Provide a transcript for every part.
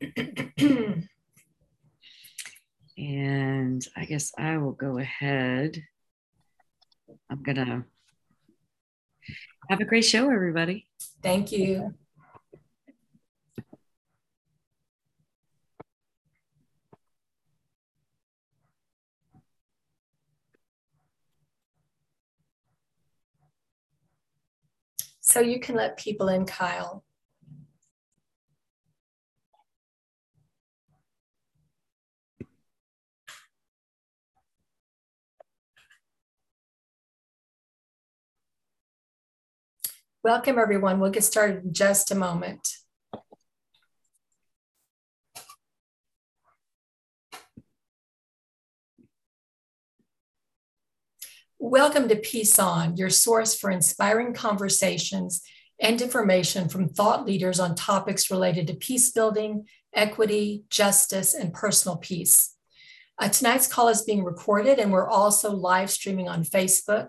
and I guess I will go ahead. I'm going to have a great show, everybody. Thank you. So you can let people in, Kyle. Welcome, everyone. We'll get started in just a moment. Welcome to Peace On, your source for inspiring conversations and information from thought leaders on topics related to peace building, equity, justice, and personal peace. Uh, tonight's call is being recorded, and we're also live streaming on Facebook.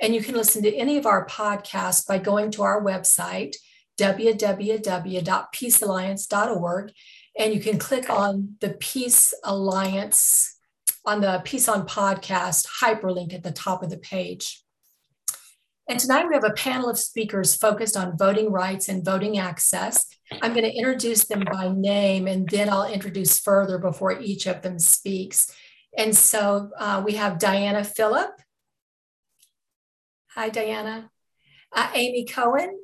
And you can listen to any of our podcasts by going to our website, www.peacealliance.org, and you can click on the Peace Alliance on the Peace on podcast hyperlink at the top of the page. And tonight we have a panel of speakers focused on voting rights and voting access. I'm going to introduce them by name and then I'll introduce further before each of them speaks. And so uh, we have Diana Phillip, Hi, Diana. Uh, Amy Cohen.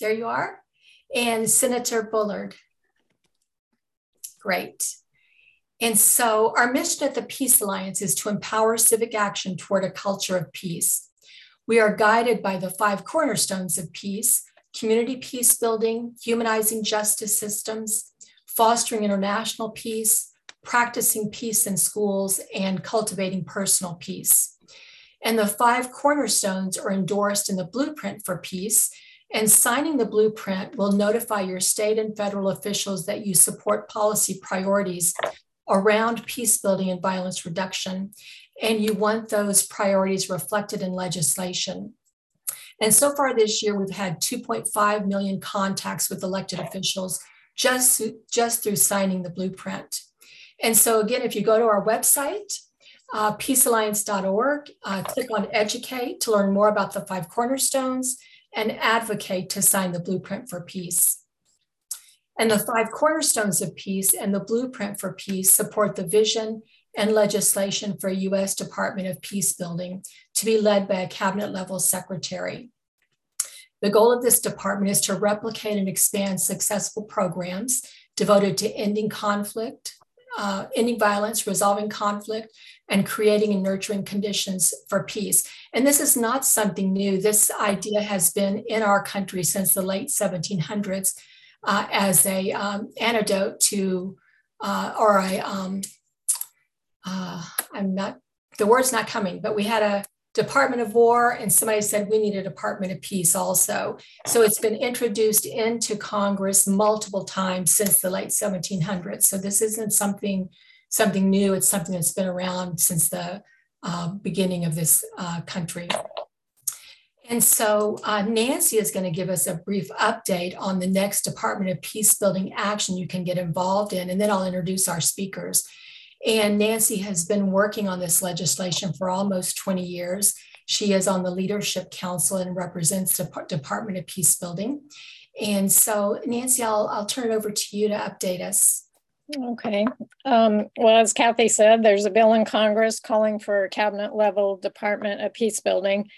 There you are. And Senator Bullard. Great. And so, our mission at the Peace Alliance is to empower civic action toward a culture of peace. We are guided by the five cornerstones of peace community peace building, humanizing justice systems, fostering international peace, practicing peace in schools, and cultivating personal peace. And the five cornerstones are endorsed in the blueprint for peace. And signing the blueprint will notify your state and federal officials that you support policy priorities around peace building and violence reduction. And you want those priorities reflected in legislation. And so far this year, we've had 2.5 million contacts with elected officials just, just through signing the blueprint. And so, again, if you go to our website, uh, peacealliance.org. Uh, click on educate to learn more about the five cornerstones and advocate to sign the blueprint for peace. And the five cornerstones of peace and the blueprint for peace support the vision and legislation for U.S. Department of Peace Building to be led by a cabinet level secretary. The goal of this department is to replicate and expand successful programs devoted to ending conflict, uh, ending violence, resolving conflict, and creating and nurturing conditions for peace. And this is not something new. This idea has been in our country since the late 1700s uh, as a um, antidote to, uh, or a, um, uh, I'm not, the word's not coming, but we had a Department of War, and somebody said we need a Department of Peace also. So it's been introduced into Congress multiple times since the late 1700s. So this isn't something something new. It's something that's been around since the uh, beginning of this uh, country. And so uh, Nancy is going to give us a brief update on the next Department of Peace Building action you can get involved in, and then I'll introduce our speakers. And Nancy has been working on this legislation for almost 20 years. She is on the Leadership Council and represents the Department of Peace Building. And so, Nancy, I'll, I'll turn it over to you to update us. Okay. Um, well, as Kathy said, there's a bill in Congress calling for cabinet level Department of Peace Building.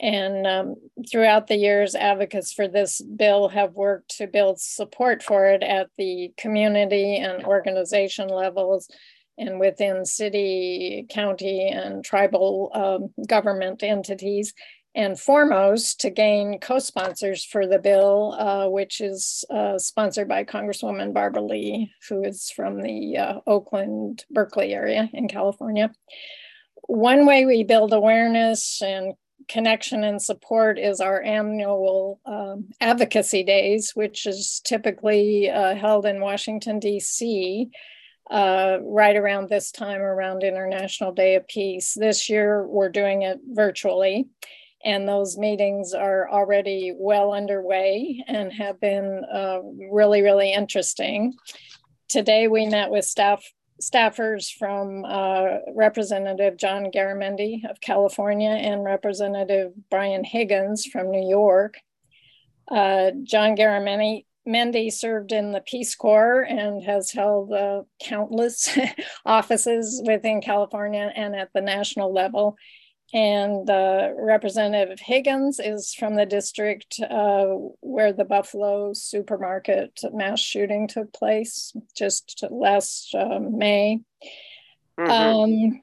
And um, throughout the years, advocates for this bill have worked to build support for it at the community and organization levels and within city, county, and tribal um, government entities. And foremost, to gain co sponsors for the bill, uh, which is uh, sponsored by Congresswoman Barbara Lee, who is from the uh, Oakland, Berkeley area in California. One way we build awareness and connection and support is our annual um, advocacy days, which is typically uh, held in Washington, D.C uh, right around this time, around International Day of Peace. This year, we're doing it virtually. And those meetings are already well underway and have been uh, really, really interesting. Today we met with staff staffers from uh, Representative John Garamendi of California and Representative Brian Higgins from New York. Uh, John Garamendi Mendy served in the Peace Corps and has held uh, countless offices within California and at the national level. And uh, Representative Higgins is from the district uh, where the Buffalo supermarket mass shooting took place just last um, May. Mm-hmm. Um,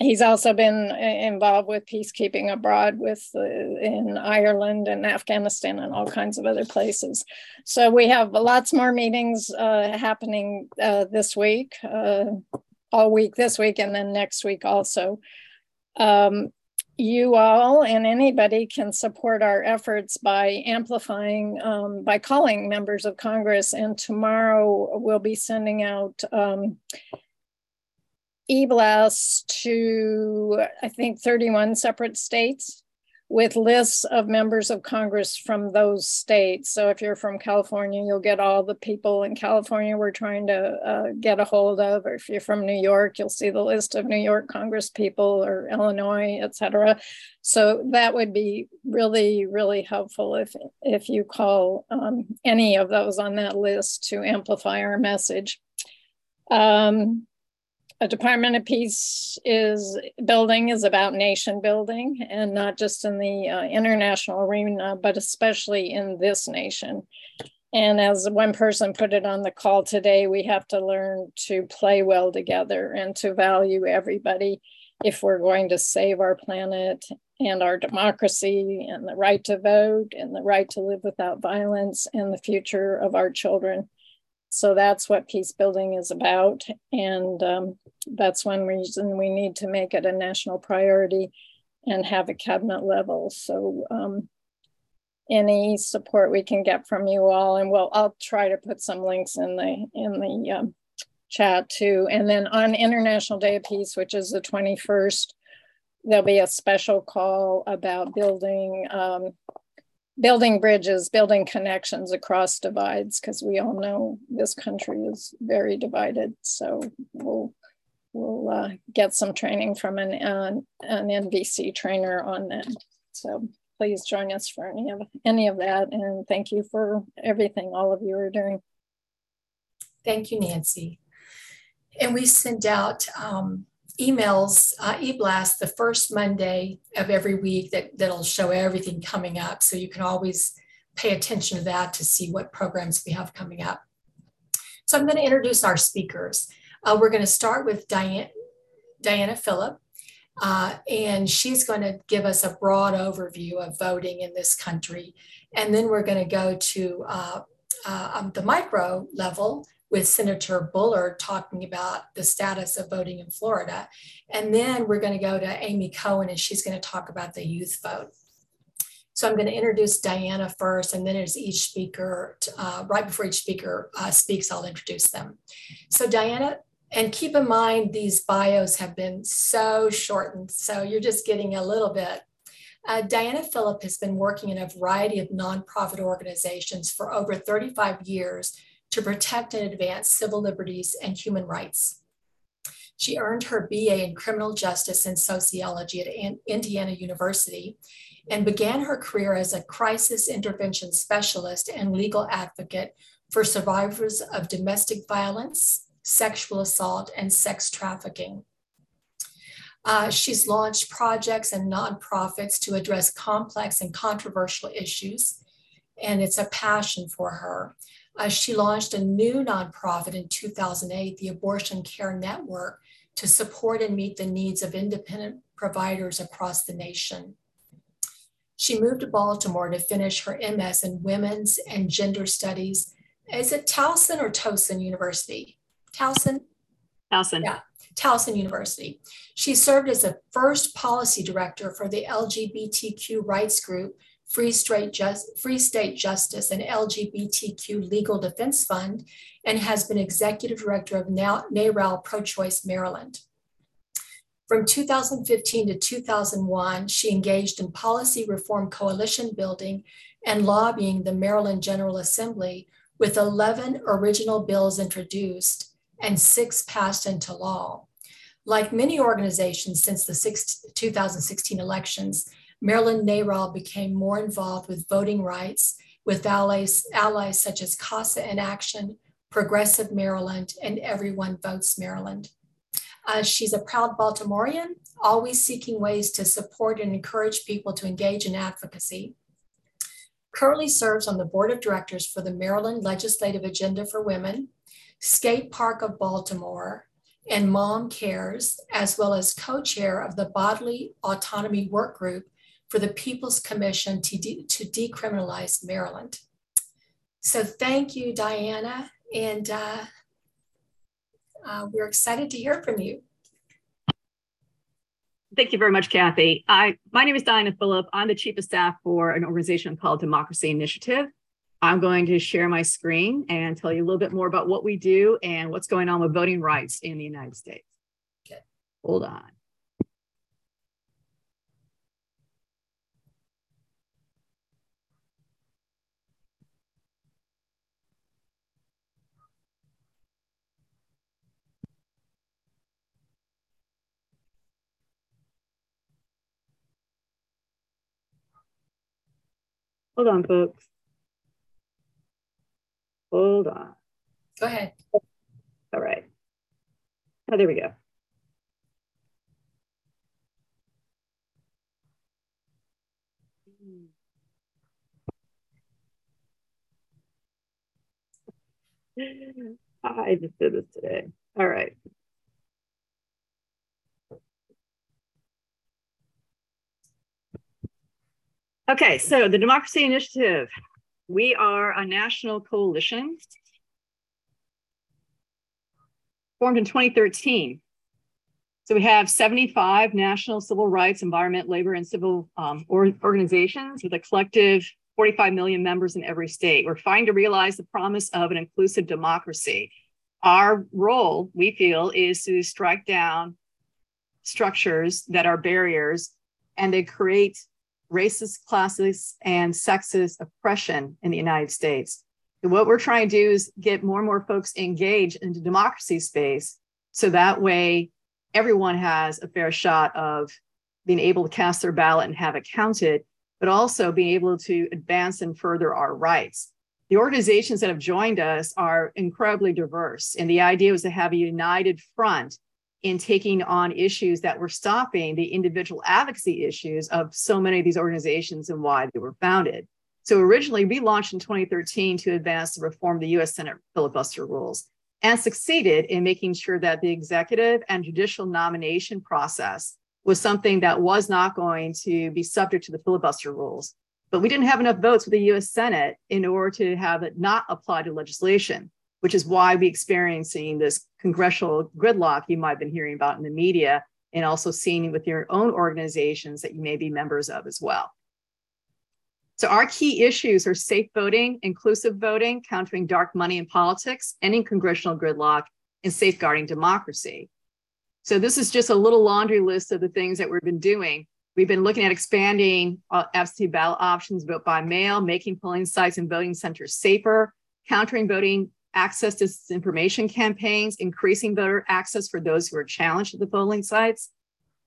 he's also been uh, involved with peacekeeping abroad with uh, in Ireland and Afghanistan and all kinds of other places. So we have lots more meetings uh, happening uh, this week, all week this week, and then next week also. Um, you all and anybody can support our efforts by amplifying, um, by calling members of Congress. And tomorrow we'll be sending out um, e-blasts to, I think, 31 separate states with lists of members of Congress from those states. So if you're from California, you'll get all the people in California we're trying to uh, get a hold of. Or if you're from New York, you'll see the list of New York Congress people or Illinois, et cetera. So that would be really, really helpful if, if you call um, any of those on that list to amplify our message. Um, a Department of Peace is building is about nation building and not just in the uh, international arena, but especially in this nation. And as one person put it on the call today, we have to learn to play well together and to value everybody if we're going to save our planet and our democracy and the right to vote and the right to live without violence and the future of our children. So that's what peace building is about. And um, that's one reason we need to make it a national priority and have a cabinet level. So um, any support we can get from you all, and we'll I'll try to put some links in the in the um, chat too. And then on International Day of Peace, which is the 21st, there'll be a special call about building um, building bridges, building connections across divides, because we all know this country is very divided. So we'll we'll uh, get some training from an uh, an NVC trainer on that. So please join us for any of any of that, and thank you for everything all of you are doing. Thank you, Nancy. And we send out um, emails, uh, e-blast the first Monday of every week that, that'll show everything coming up. So you can always pay attention to that to see what programs we have coming up. So I'm going to introduce our speakers. Uh, we're going to start with Diane, Diana Phillip, uh, and she's going to give us a broad overview of voting in this country. And then we're going to go to uh, uh um, the micro level with Senator Bullard talking about the status of voting in Florida. And then we're going to go to Amy Cohen and she's going to talk about the youth vote. So I'm going to introduce Diana first, and then as each speaker, uh, right before each speaker uh, speaks, I'll introduce them. So Diana, and keep in mind these bios have been so shortened, so you're just getting a little bit. Uh, Diana Phillip has been working in a variety of nonprofit organizations for over 35 years to protect and advance civil liberties and human rights. She earned her BA in criminal justice and sociology at Indiana University and began her career as a crisis intervention specialist and legal advocate for survivors of domestic violence, sexual assault, and sex trafficking. Uh, she's launched projects and nonprofits to address complex and controversial issues, and it's a passion for her. Uh, she launched a new nonprofit in 2008, the Abortion Care Network, to support and meet the needs of independent providers across the nation. She moved to Baltimore to finish her MS in Women's and Gender Studies. Is it Towson or Towson University? Towson? Towson. Yeah, Towson University. She served as the first policy director for the LGBTQ rights group Free State, Just, Free State Justice and LGBTQ Legal Defense Fund, and has been executive director of NARAL Pro Choice Maryland. From 2015 to 2001, she engaged in policy reform coalition building and lobbying the Maryland General Assembly with 11 original bills introduced and six passed into law. Like many organizations since the 2016 elections, Maryland NARAL became more involved with voting rights with allies, allies such as CASA in Action, Progressive Maryland, and Everyone Votes Maryland. Uh, she's a proud Baltimorean, always seeking ways to support and encourage people to engage in advocacy. Currently serves on the board of directors for the Maryland Legislative Agenda for Women, Skate Park of Baltimore, and Mom Cares, as well as co-chair of the Bodily Autonomy Work Group for the People's Commission to, de to Decriminalize Maryland. So thank you, Diana, and uh, uh, we're excited to hear from you. Thank you very much, Kathy. I, my name is Diana Phillip. I'm the Chief of Staff for an organization called Democracy Initiative. I'm going to share my screen and tell you a little bit more about what we do and what's going on with voting rights in the United States. Okay. Hold on. Hold on, folks. Hold on. Go ahead. All right. Oh, there we go. I just did this today. All right. Okay, so the Democracy Initiative. We are a national coalition formed in 2013. So we have 75 national civil rights, environment, labor, and civil um, or organizations with a collective 45 million members in every state. We're trying to realize the promise of an inclusive democracy. Our role, we feel, is to strike down structures that are barriers and they create racist, classist, and sexist oppression in the United States. And what we're trying to do is get more and more folks engaged into democracy space so that way everyone has a fair shot of being able to cast their ballot and have it counted, but also being able to advance and further our rights. The organizations that have joined us are incredibly diverse, and the idea was to have a united front in taking on issues that were stopping the individual advocacy issues of so many of these organizations and why they were founded. So originally, we launched in 2013 to advance the reform of the US Senate filibuster rules and succeeded in making sure that the executive and judicial nomination process was something that was not going to be subject to the filibuster rules. But we didn't have enough votes with the US Senate in order to have it not apply to legislation which is why we're experiencing this congressional gridlock you might have been hearing about in the media and also seeing with your own organizations that you may be members of as well. So our key issues are safe voting, inclusive voting, countering dark money in politics, ending congressional gridlock, and safeguarding democracy. So this is just a little laundry list of the things that we've been doing. We've been looking at expanding uh, absentee ballot options, vote by mail, making polling sites and voting centers safer, countering voting access to information campaigns, increasing voter access for those who are challenged at the polling sites,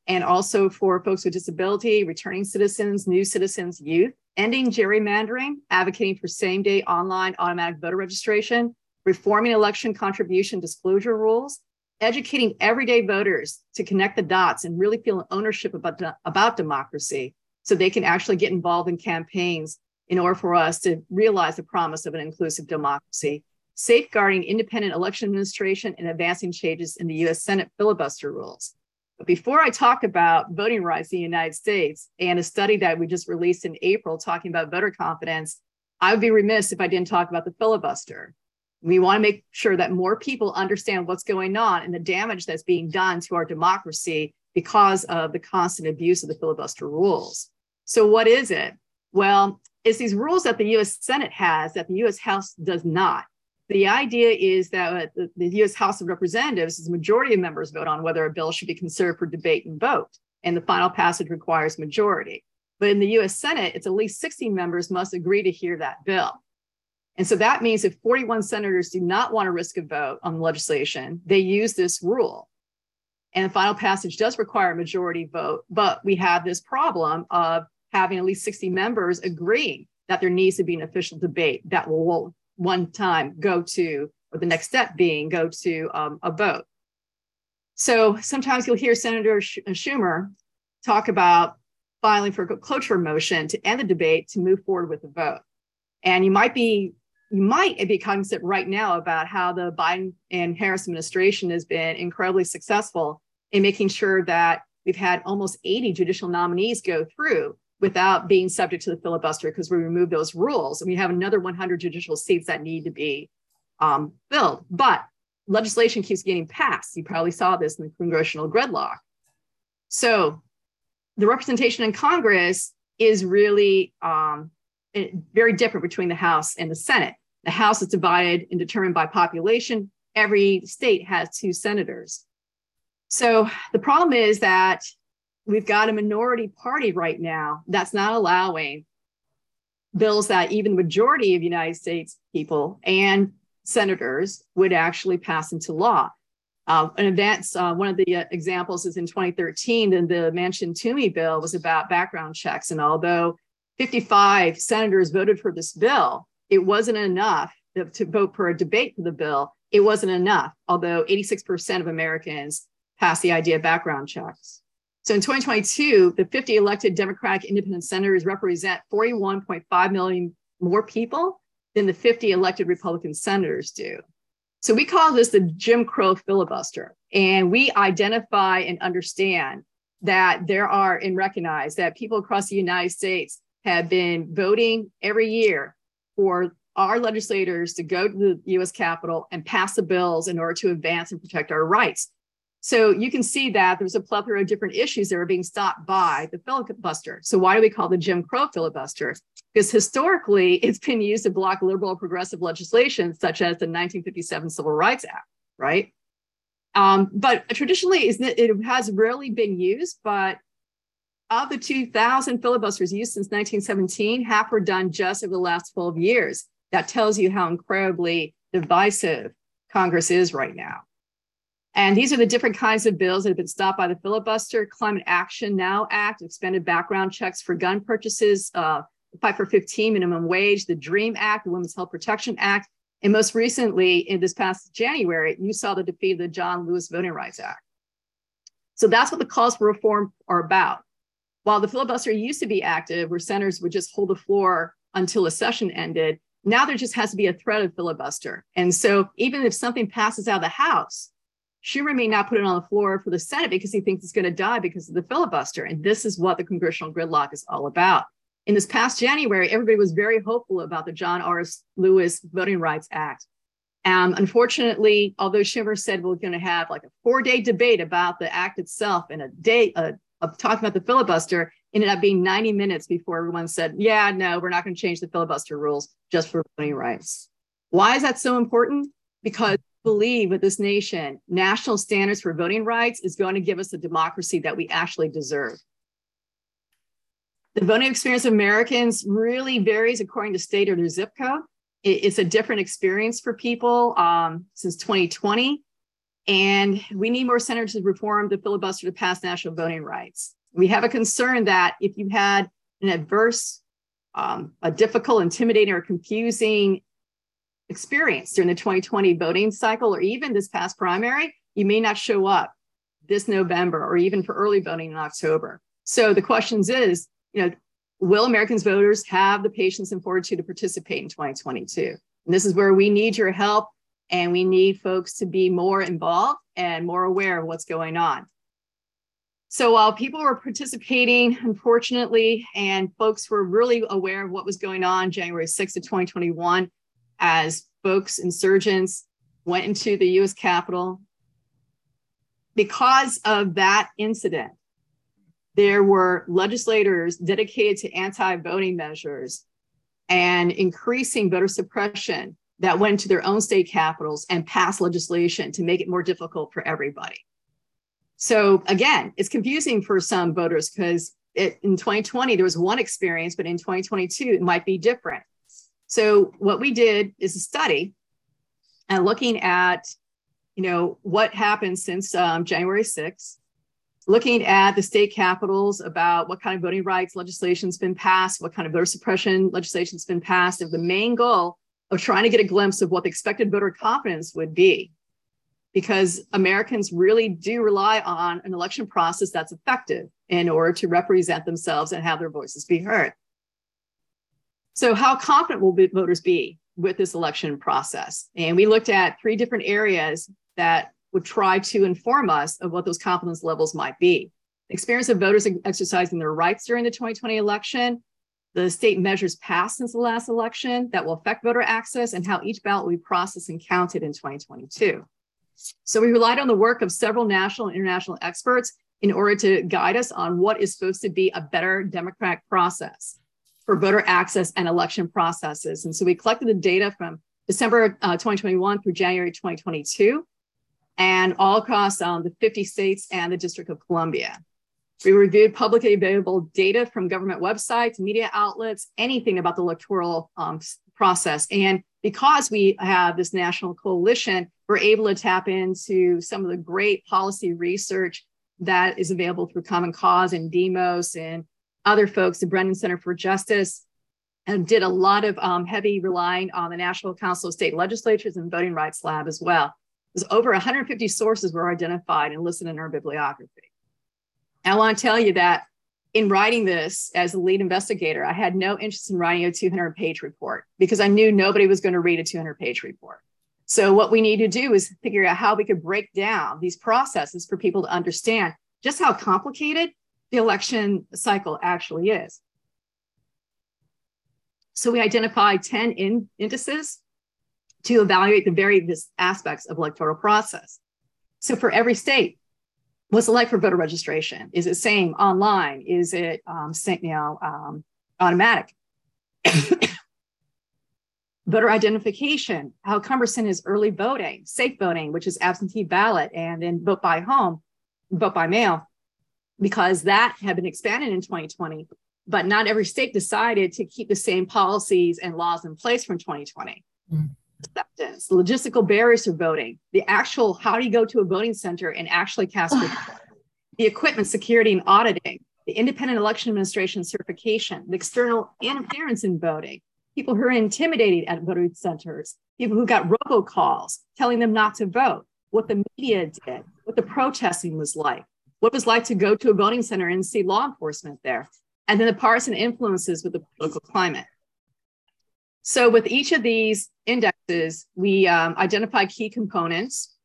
and also for folks with disability, returning citizens, new citizens, youth, ending gerrymandering, advocating for same day online automatic voter registration, reforming election contribution disclosure rules, educating everyday voters to connect the dots and really feel ownership about, about democracy so they can actually get involved in campaigns in order for us to realize the promise of an inclusive democracy safeguarding independent election administration and advancing changes in the US Senate filibuster rules. But before I talk about voting rights in the United States and a study that we just released in April talking about voter confidence, I would be remiss if I didn't talk about the filibuster. We want to make sure that more people understand what's going on and the damage that's being done to our democracy because of the constant abuse of the filibuster rules. So, what is it? Well, it's these rules that the US Senate has that the US House does not. The idea is that uh, the, the US House of Representatives, the majority of members vote on whether a bill should be considered for debate and vote. And the final passage requires majority. But in the US Senate, it's at least 60 members must agree to hear that bill. And so that means if 41 senators do not want to risk a vote on legislation, they use this rule. And the final passage does require a majority vote, but we have this problem of having at least 60 members agreeing that there needs to be an official debate that will one time go to, or the next step being go to um, a vote. So sometimes you'll hear Senator Schumer talk about filing for a cloture motion to end the debate to move forward with the vote. And you might be you might be cognizant right now about how the Biden and Harris administration has been incredibly successful in making sure that we've had almost 80 judicial nominees go through without being subject to the filibuster because we removed those rules. And we have another 100 judicial seats that need to be um, filled. But legislation keeps getting passed. You probably saw this in the congressional gridlock. So the representation in Congress is really um, very different between the House and the Senate. The House is divided and determined by population. Every state has two senators. So the problem is that we've got a minority party right now that's not allowing bills that even the majority of United States people and senators would actually pass into law. Uh, an advance, uh, one of the uh, examples is in 2013, and the Manchin Toomey bill was about background checks. And although 55 senators voted for this bill, it wasn't enough to vote for a debate for the bill. It wasn't enough, although 86% of Americans passed the idea of background checks. So in 2022, the 50 elected Democratic independent senators represent 41.5 million more people than the 50 elected Republican senators do. So we call this the Jim Crow filibuster. And we identify and understand that there are and recognize that people across the United States have been voting every year for our legislators to go to the US Capitol and pass the bills in order to advance and protect our rights. So you can see that there's a plethora of different issues that are being stopped by the filibuster. So why do we call the Jim Crow filibuster? Because historically, it's been used to block liberal progressive legislation, such as the 1957 Civil Rights Act, right? Um, but traditionally, it has rarely been used. But of the 2,000 filibusters used since 1917, half were done just over the last 12 years. That tells you how incredibly divisive Congress is right now. And these are the different kinds of bills that have been stopped by the filibuster. Climate Action Now Act, expanded background checks for gun purchases, uh, for 15 minimum wage, the DREAM Act, the Women's Health Protection Act, and most recently, in this past January, you saw the defeat of the John Lewis Voting Rights Act. So that's what the calls for reform are about. While the filibuster used to be active, where senators would just hold the floor until a session ended, now there just has to be a threat of filibuster. And so even if something passes out of the House, Schumer may not put it on the floor for the Senate because he thinks it's going to die because of the filibuster. And this is what the congressional gridlock is all about. In this past January, everybody was very hopeful about the John R. Lewis Voting Rights Act. Um, unfortunately, although Schumer said we're going to have like a four day debate about the act itself and a day uh, of talking about the filibuster, ended up being 90 minutes before everyone said, yeah, no, we're not going to change the filibuster rules just for voting rights. Why is that so important? Because believe with this nation, national standards for voting rights is going to give us the democracy that we actually deserve. The voting experience of Americans really varies according to state or their zip code. It's a different experience for people um, since 2020. And we need more senators to reform the filibuster to pass national voting rights. We have a concern that if you had an adverse, um, a difficult, intimidating, or confusing experience during the 2020 voting cycle or even this past primary, you may not show up this November or even for early voting in October. So the questions is, you know, will Americans voters have the patience and fortitude to participate in 2022? And this is where we need your help and we need folks to be more involved and more aware of what's going on. So while people were participating, unfortunately, and folks were really aware of what was going on January 6th of 2021, as folks, insurgents went into the US Capitol. Because of that incident, there were legislators dedicated to anti voting measures and increasing voter suppression that went to their own state capitals and passed legislation to make it more difficult for everybody. So again, it's confusing for some voters because in 2020 there was one experience, but in 2022 it might be different. So what we did is a study and looking at, you know, what happened since um, January 6th, looking at the state capitals about what kind of voting rights legislation's been passed, what kind of voter suppression legislation's been passed, and the main goal of trying to get a glimpse of what the expected voter confidence would be. Because Americans really do rely on an election process that's effective in order to represent themselves and have their voices be heard. So, how confident will voters be with this election process? And we looked at three different areas that would try to inform us of what those confidence levels might be. Experience of voters exercising their rights during the 2020 election, the state measures passed since the last election that will affect voter access, and how each ballot will be processed and counted in 2022. So we relied on the work of several national and international experts in order to guide us on what is supposed to be a better democratic process for voter access and election processes. And so we collected the data from December uh, 2021 through January 2022 and all across um, the 50 states and the District of Columbia. We reviewed publicly available data from government websites, media outlets, anything about the electoral um, process. And because we have this national coalition, we're able to tap into some of the great policy research that is available through Common Cause and Demos and other folks, the Brennan Center for Justice, and did a lot of um, heavy relying on the National Council of State Legislatures and Voting Rights Lab as well. There's over 150 sources were identified and listed in our bibliography. I want to tell you that in writing this as a lead investigator, I had no interest in writing a 200 page report because I knew nobody was going to read a 200 page report. So, what we need to do is figure out how we could break down these processes for people to understand just how complicated the election cycle actually is. So, we identified 10 in- indices to evaluate the various aspects of electoral process. So for every state, what's it like for voter registration? Is it same online? Is it um, you know um, automatic? voter identification, how cumbersome is early voting, safe voting, which is absentee ballot, and then vote by home, vote by mail, because that had been expanded in 2020. But not every state decided to keep the same policies and laws in place from 2020. Mm acceptance, logistical barriers to voting, the actual how do you go to a voting center and actually cast the equipment security and auditing, the independent election administration certification, the external interference in voting, people who are intimidated at voting centers, people who got robocalls telling them not to vote, what the media did, what the protesting was like, what was like to go to a voting center and see law enforcement there, and then the partisan influences with the political climate. So with each of these indexes, we um, identified key components.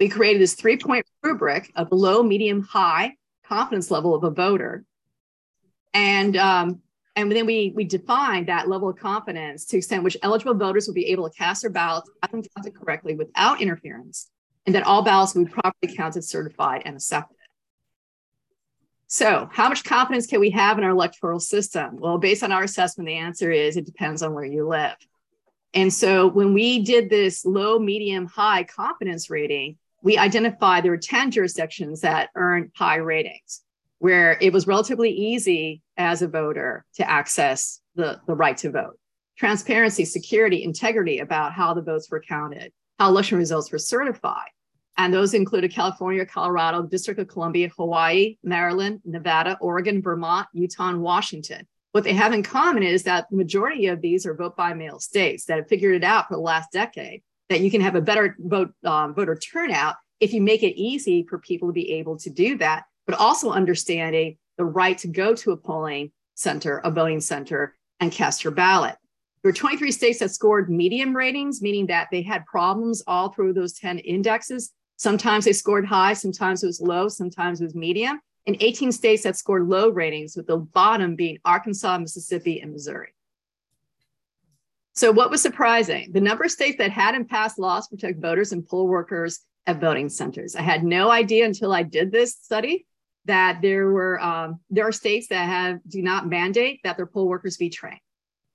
We created this three-point rubric of low, medium, high confidence level of a voter. And, um, and then we, we defined that level of confidence to extent which eligible voters would be able to cast their ballots, them counted correctly without interference, and that all ballots would be properly counted, certified, and accepted. So, how much confidence can we have in our electoral system? Well, based on our assessment, the answer is it depends on where you live. And so, when we did this low, medium, high confidence rating, we identified there were 10 jurisdictions that earned high ratings, where it was relatively easy as a voter to access the, the right to vote. Transparency, security, integrity about how the votes were counted, how election results were certified and those included California, Colorado, District of Columbia, Hawaii, Maryland, Nevada, Oregon, Vermont, Utah, and Washington. What they have in common is that the majority of these are vote by mail states that have figured it out for the last decade that you can have a better vote um, voter turnout if you make it easy for people to be able to do that, but also understanding the right to go to a polling center, a voting center, and cast your ballot. There were 23 states that scored medium ratings, meaning that they had problems all through those 10 indexes. Sometimes they scored high, sometimes it was low, sometimes it was medium. And 18 states that scored low ratings, with the bottom being Arkansas, Mississippi, and Missouri. So, what was surprising? The number of states that hadn't passed laws to protect voters and poll workers at voting centers. I had no idea until I did this study that there were um, there are states that have do not mandate that their poll workers be trained.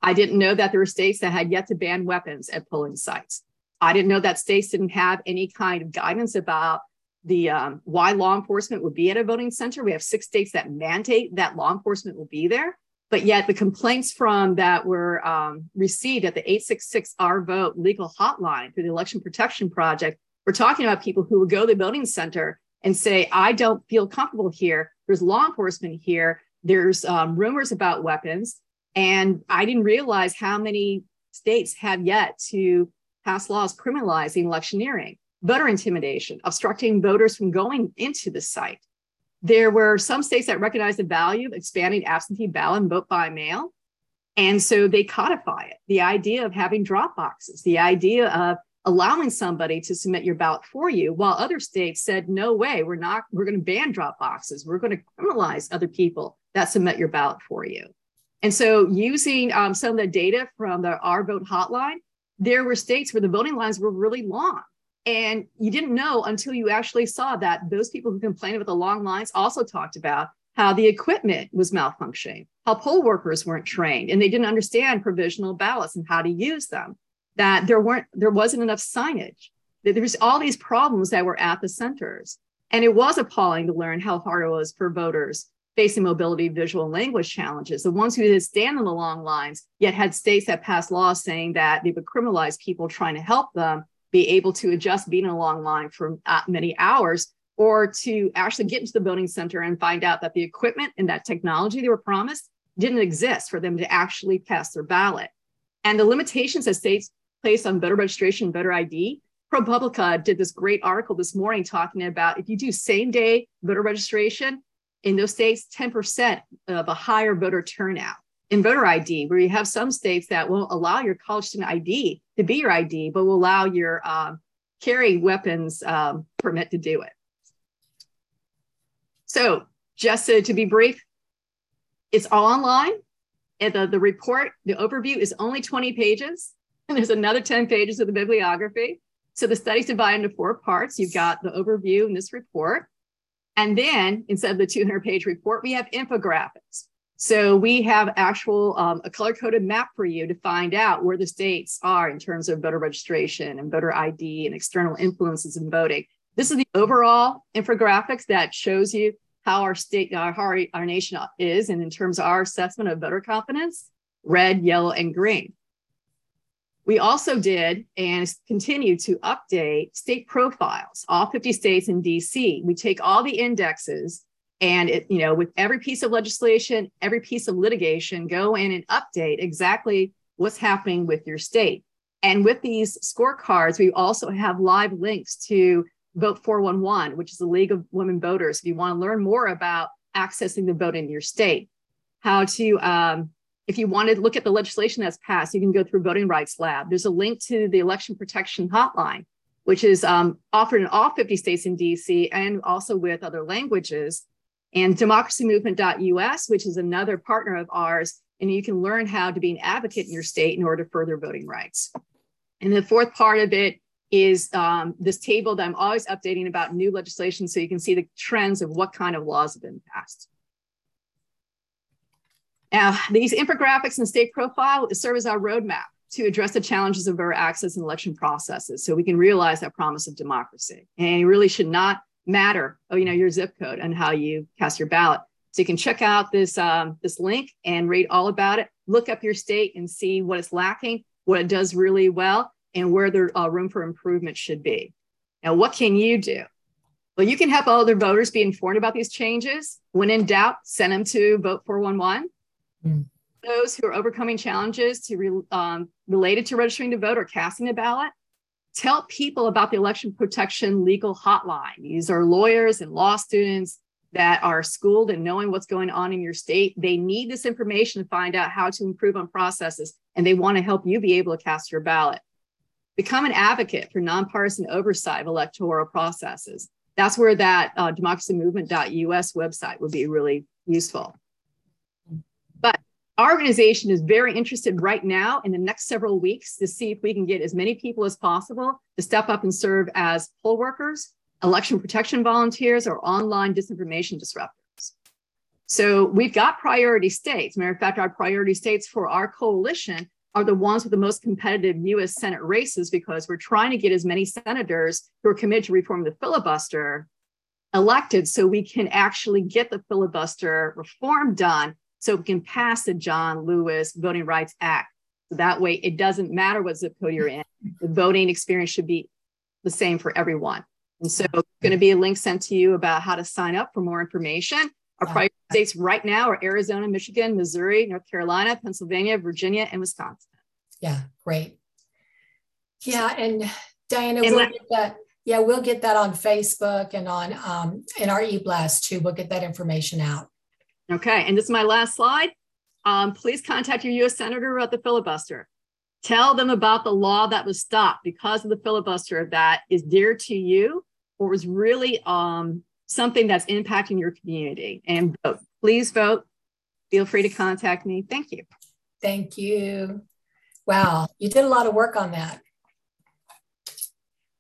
I didn't know that there were states that had yet to ban weapons at polling sites. I didn't know that states didn't have any kind of guidance about the um, why law enforcement would be at a voting center. We have six states that mandate that law enforcement will be there, but yet the complaints from that were um, received at the 866 Our Vote legal hotline through the Election Protection Project. We're talking about people who would go to the voting center and say, "I don't feel comfortable here. There's law enforcement here. There's um, rumors about weapons." And I didn't realize how many states have yet to pass laws criminalizing electioneering, voter intimidation, obstructing voters from going into the site. There were some states that recognized the value of expanding absentee ballot and vote by mail. And so they codify it. The idea of having drop boxes, the idea of allowing somebody to submit your ballot for you, while other states said, no way, we're not, we're going to ban drop boxes. We're going to criminalize other people that submit your ballot for you. And so, using um, some of the data from the Our Vote hotline, there were states where the voting lines were really long. And you didn't know until you actually saw that those people who complained about the long lines also talked about how the equipment was malfunctioning, how poll workers weren't trained, and they didn't understand provisional ballots and how to use them. That there weren't, there wasn't enough signage. That there was all these problems that were at the centers, and it was appalling to learn how hard it was for voters facing mobility, visual, language challenges, the ones who did stand in the long lines, yet had states that passed laws saying that they would criminalize people trying to help them be able to adjust being in a long line for uh, many hours, or to actually get into the voting center and find out that the equipment and that technology they were promised didn't exist for them to actually cast their ballot. And the limitations that states place on voter registration, voter ID, ProPublica did this great article this morning talking about if you do same day voter registration, in those states, 10% of a higher voter turnout. In voter ID, where you have some states that won't allow your college student ID to be your ID, but will allow your um, carry weapons um, permit to do it. So, just to, to be brief, it's all online. And the, the report, the overview is only 20 pages, and there's another 10 pages of the bibliography. So the study's divided into four parts. You've got the overview in this report. And then instead of the 200 page report, we have infographics. So we have actual um, a color coded map for you to find out where the states are in terms of voter registration and voter ID and external influences in voting. This is the overall infographics that shows you how our state, uh, how our, our nation is, and in terms of our assessment of voter confidence, red, yellow, and green. We also did and continue to update state profiles, all 50 states in DC. We take all the indexes and it, you know, with every piece of legislation, every piece of litigation, go in and update exactly what's happening with your state. And with these scorecards, we also have live links to Vote 411, which is the League of Women Voters. If you want to learn more about accessing the vote in your state, how to um, if you want to look at the legislation that's passed, you can go through Voting Rights Lab. There's a link to the Election Protection Hotline, which is um, offered in all 50 states in DC and also with other languages. And democracymovement.us, which is another partner of ours. And you can learn how to be an advocate in your state in order to further voting rights. And the fourth part of it is um, this table that I'm always updating about new legislation so you can see the trends of what kind of laws have been passed. Now, these infographics and state profile serve as our roadmap to address the challenges of voter access and election processes so we can realize that promise of democracy. And it really should not matter, oh, you know, your zip code and how you cast your ballot. So you can check out this, um, this link and read all about it. Look up your state and see what it's lacking, what it does really well, and where the uh, room for improvement should be. Now, what can you do? Well, you can help other voters be informed about these changes. When in doubt, send them to Vote 411 Mm. Those who are overcoming challenges to re, um, related to registering to vote or casting a ballot, tell people about the election protection legal hotline. These are lawyers and law students that are schooled and knowing what's going on in your state. They need this information to find out how to improve on processes, and they want to help you be able to cast your ballot. Become an advocate for nonpartisan oversight of electoral processes. That's where that uh, democracymovement.us website would be really useful. Our organization is very interested right now in the next several weeks to see if we can get as many people as possible to step up and serve as poll workers, election protection volunteers, or online disinformation disruptors. So we've got priority states. Matter of fact, our priority states for our coalition are the ones with the most competitive US Senate races because we're trying to get as many senators who are committed to reform the filibuster elected so we can actually get the filibuster reform done so we can pass the John Lewis Voting Rights Act. So that way it doesn't matter what zip code you're in, the voting experience should be the same for everyone. And so it's going to be a link sent to you about how to sign up for more information. Our priority states right now are Arizona, Michigan, Missouri, North Carolina, Pennsylvania, Virginia, and Wisconsin. Yeah, great. Yeah, and Diana, and we'll get that. Yeah, we'll get that on Facebook and on um, in our e-blast too. We'll get that information out. Okay, and this is my last slide. Um, please contact your U.S. Senator about the filibuster. Tell them about the law that was stopped because of the filibuster that is dear to you or was really um, something that's impacting your community. And vote. Please vote. Feel free to contact me. Thank you. Thank you. Wow, you did a lot of work on that.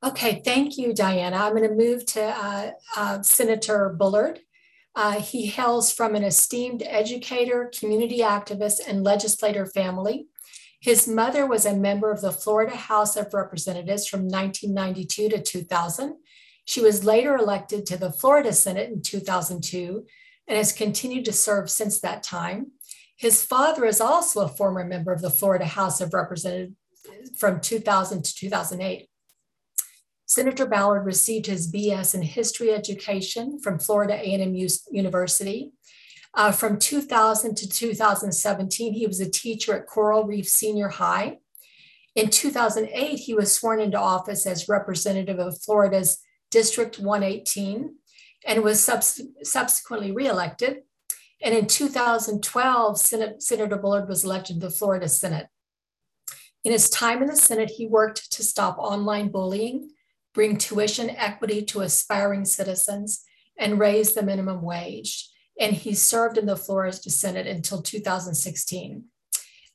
Okay, thank you, Diana. I'm going to move to uh, uh, Senator Bullard. Uh, he hails from an esteemed educator, community activist, and legislator family. His mother was a member of the Florida House of Representatives from 1992 to 2000. She was later elected to the Florida Senate in 2002 and has continued to serve since that time. His father is also a former member of the Florida House of Representatives from 2000 to 2008. Senator Bullard received his BS in history education from Florida A&M University. Uh, from 2000 to 2017, he was a teacher at Coral Reef Senior High. In 2008, he was sworn into office as representative of Florida's District 118 and was subs- subsequently reelected. And in 2012, Senate, Senator Bullard was elected to the Florida Senate. In his time in the Senate, he worked to stop online bullying, bring tuition equity to aspiring citizens, and raise the minimum wage. And he served in the Florida Senate until 2016.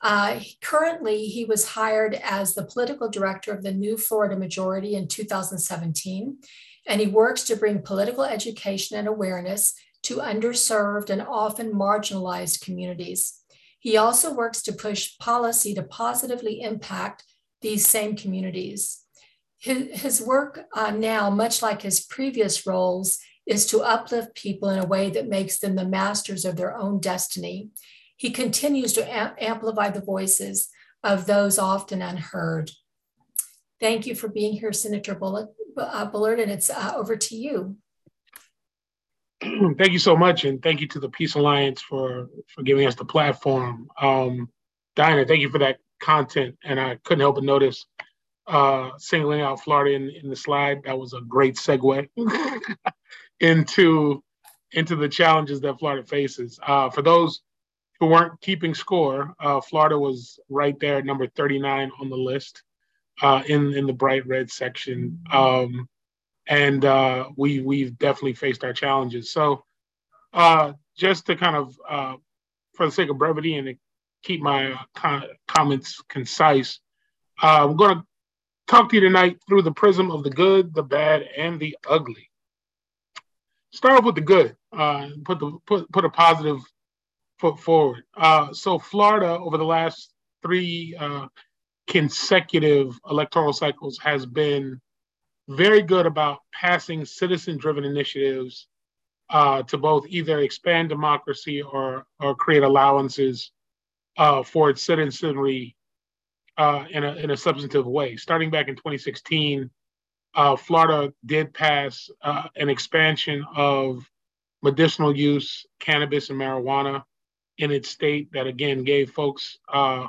Uh, currently, he was hired as the political director of the New Florida Majority in 2017, and he works to bring political education and awareness to underserved and often marginalized communities. He also works to push policy to positively impact these same communities. His, his work uh, now, much like his previous roles, is to uplift people in a way that makes them the masters of their own destiny. He continues to am- amplify the voices of those often unheard. Thank you for being here, Senator Bullard, uh, Bullard and it's uh, over to you. thank you so much, and thank you to the Peace Alliance for for giving us the platform. Um, Diana, thank you for that content, and I couldn't help but notice uh, singling out Florida in, in the slide. That was a great segue into into the challenges that Florida faces. Uh, for those who weren't keeping score, uh, Florida was right there, number 39 on the list, uh, in in the bright red section. Um, and uh, we we've definitely faced our challenges. So, uh, just to kind of, uh, for the sake of brevity and to keep my uh, comments concise, uh, I'm going to talk to you tonight through the prism of the good, the bad, and the ugly. Start off with the good. Uh, put the put put a positive foot forward. so, Florida over the last three consecutive electoral cycles has been very good about passing citizen driven initiatives uh, to both either expand democracy or, or create allowances uh, for its citizenry uh, in, a, in a substantive way. Starting back in 2016, uh, Florida did pass uh, an expansion of medicinal use cannabis and marijuana in its state that again gave folks uh,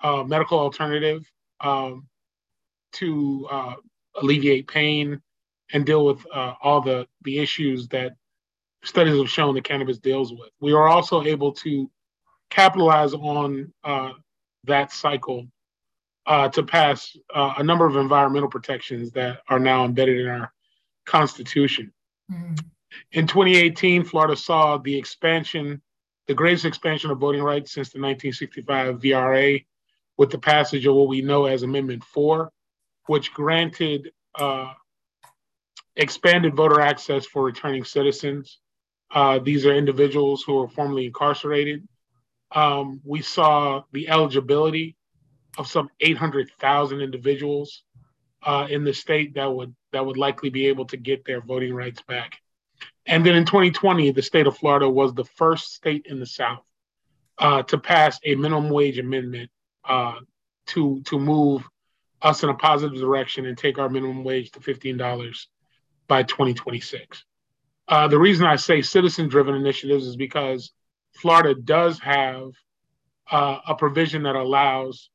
a medical alternative um, to alleviate pain and deal with uh, all the, the issues that studies have shown that cannabis deals with. We are also able to capitalize on uh, that cycle uh, to pass uh, a number of environmental protections that are now embedded in our Constitution. Mm-hmm. In 2018, Florida saw the expansion, the greatest expansion of voting rights since the 1965 VRA, with the passage of what we know as Amendment 4, which granted uh, expanded voter access for returning citizens. Uh, these are individuals who are formerly incarcerated. Um, we saw the eligibility of some 800,000 individuals uh, in the state that would that would likely be able to get their voting rights back. And then in 2020, the state of Florida was the first state in the South uh, to pass a minimum wage amendment uh, to to move us in a positive direction and take our minimum wage to $15 by 2026. Uh, the reason I say citizen-driven initiatives is because Florida does have uh, a provision that allows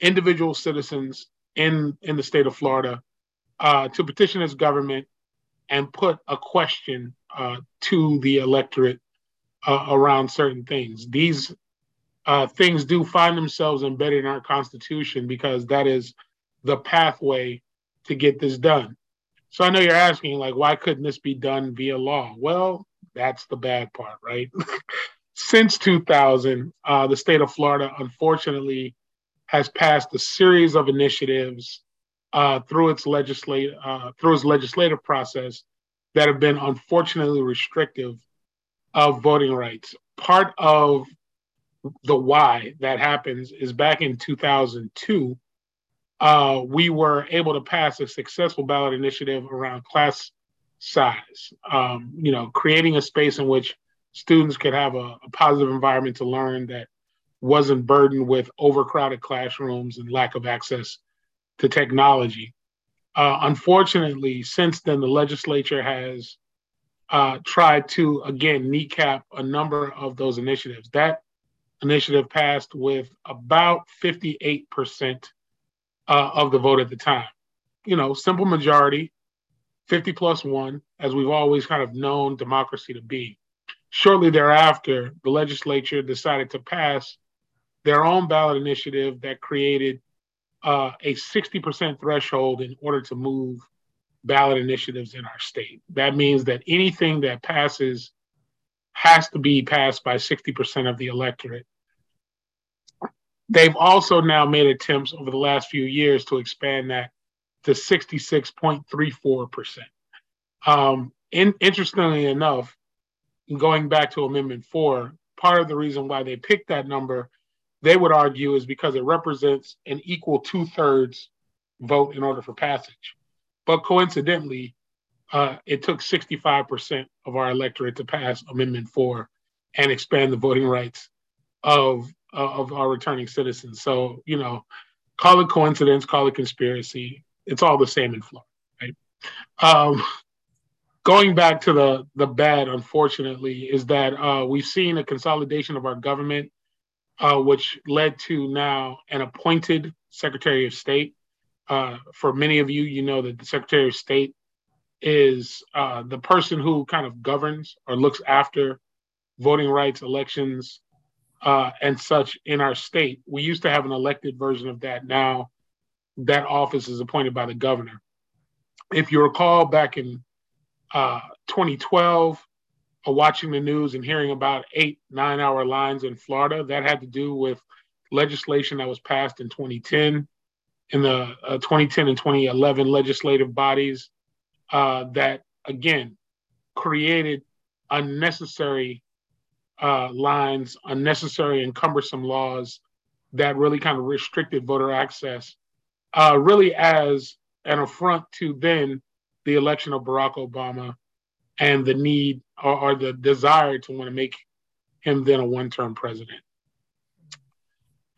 individual citizens in in the state of Florida uh, to petition its government and put a question uh, to the electorate uh, around certain things. These uh, things do find themselves embedded in our Constitution because that is the pathway to get this done. So I know you're asking, like, why couldn't this be done via law? Well, that's the bad part, right? Since 2000, uh, the state of Florida, unfortunately, has passed a series of initiatives uh, through its legislative uh, through its legislative process that have been unfortunately restrictive of voting rights. Part of the why that happens is back in 2002, uh, we were able to pass a successful ballot initiative around class size. Um, you know, creating a space in which students could have a, a positive environment to learn that wasn't burdened with overcrowded classrooms and lack of access to technology. Uh, unfortunately, since then, the legislature has uh, tried to, again, kneecap a number of those initiatives. That initiative passed with about 58% uh, of the vote at the time. You know, simple majority, 50 plus one, as we've always kind of known democracy to be. Shortly thereafter, the legislature decided to pass their own ballot initiative that created uh, a 60% threshold in order to move ballot initiatives in our state. That means that anything that passes has to be passed by 60% of the electorate. They've also now made attempts over the last few years to expand that to 66.34%. Um, in, interestingly enough, going back to Amendment 4, part of the reason why they picked that number they would argue is because it represents an equal two thirds vote in order for passage. But coincidentally, uh, it took 65% of our electorate to pass Amendment 4 and expand the voting rights of, uh, of our returning citizens. So, you know, call it coincidence, call it conspiracy. It's all the same in Florida, right? Um, going back to the, the bad, unfortunately, is that uh, we've seen a consolidation of our government uh, which led to now an appointed Secretary of State. Uh, for many of you, you know that the Secretary of State is uh, the person who kind of governs or looks after voting rights, elections, uh, and such in our state. We used to have an elected version of that. Now, that office is appointed by the governor. If you recall, back in uh, 2012, watching the news and hearing about eight, nine hour lines in Florida. That had to do with legislation that was passed in 2010 in the uh, 2010 and 2011 legislative bodies uh, that, again, created unnecessary uh, lines, unnecessary and cumbersome laws that really kind of restricted voter access, uh, really as an affront to then the election of Barack Obama and the need or, or the desire to want to make him then a one-term president.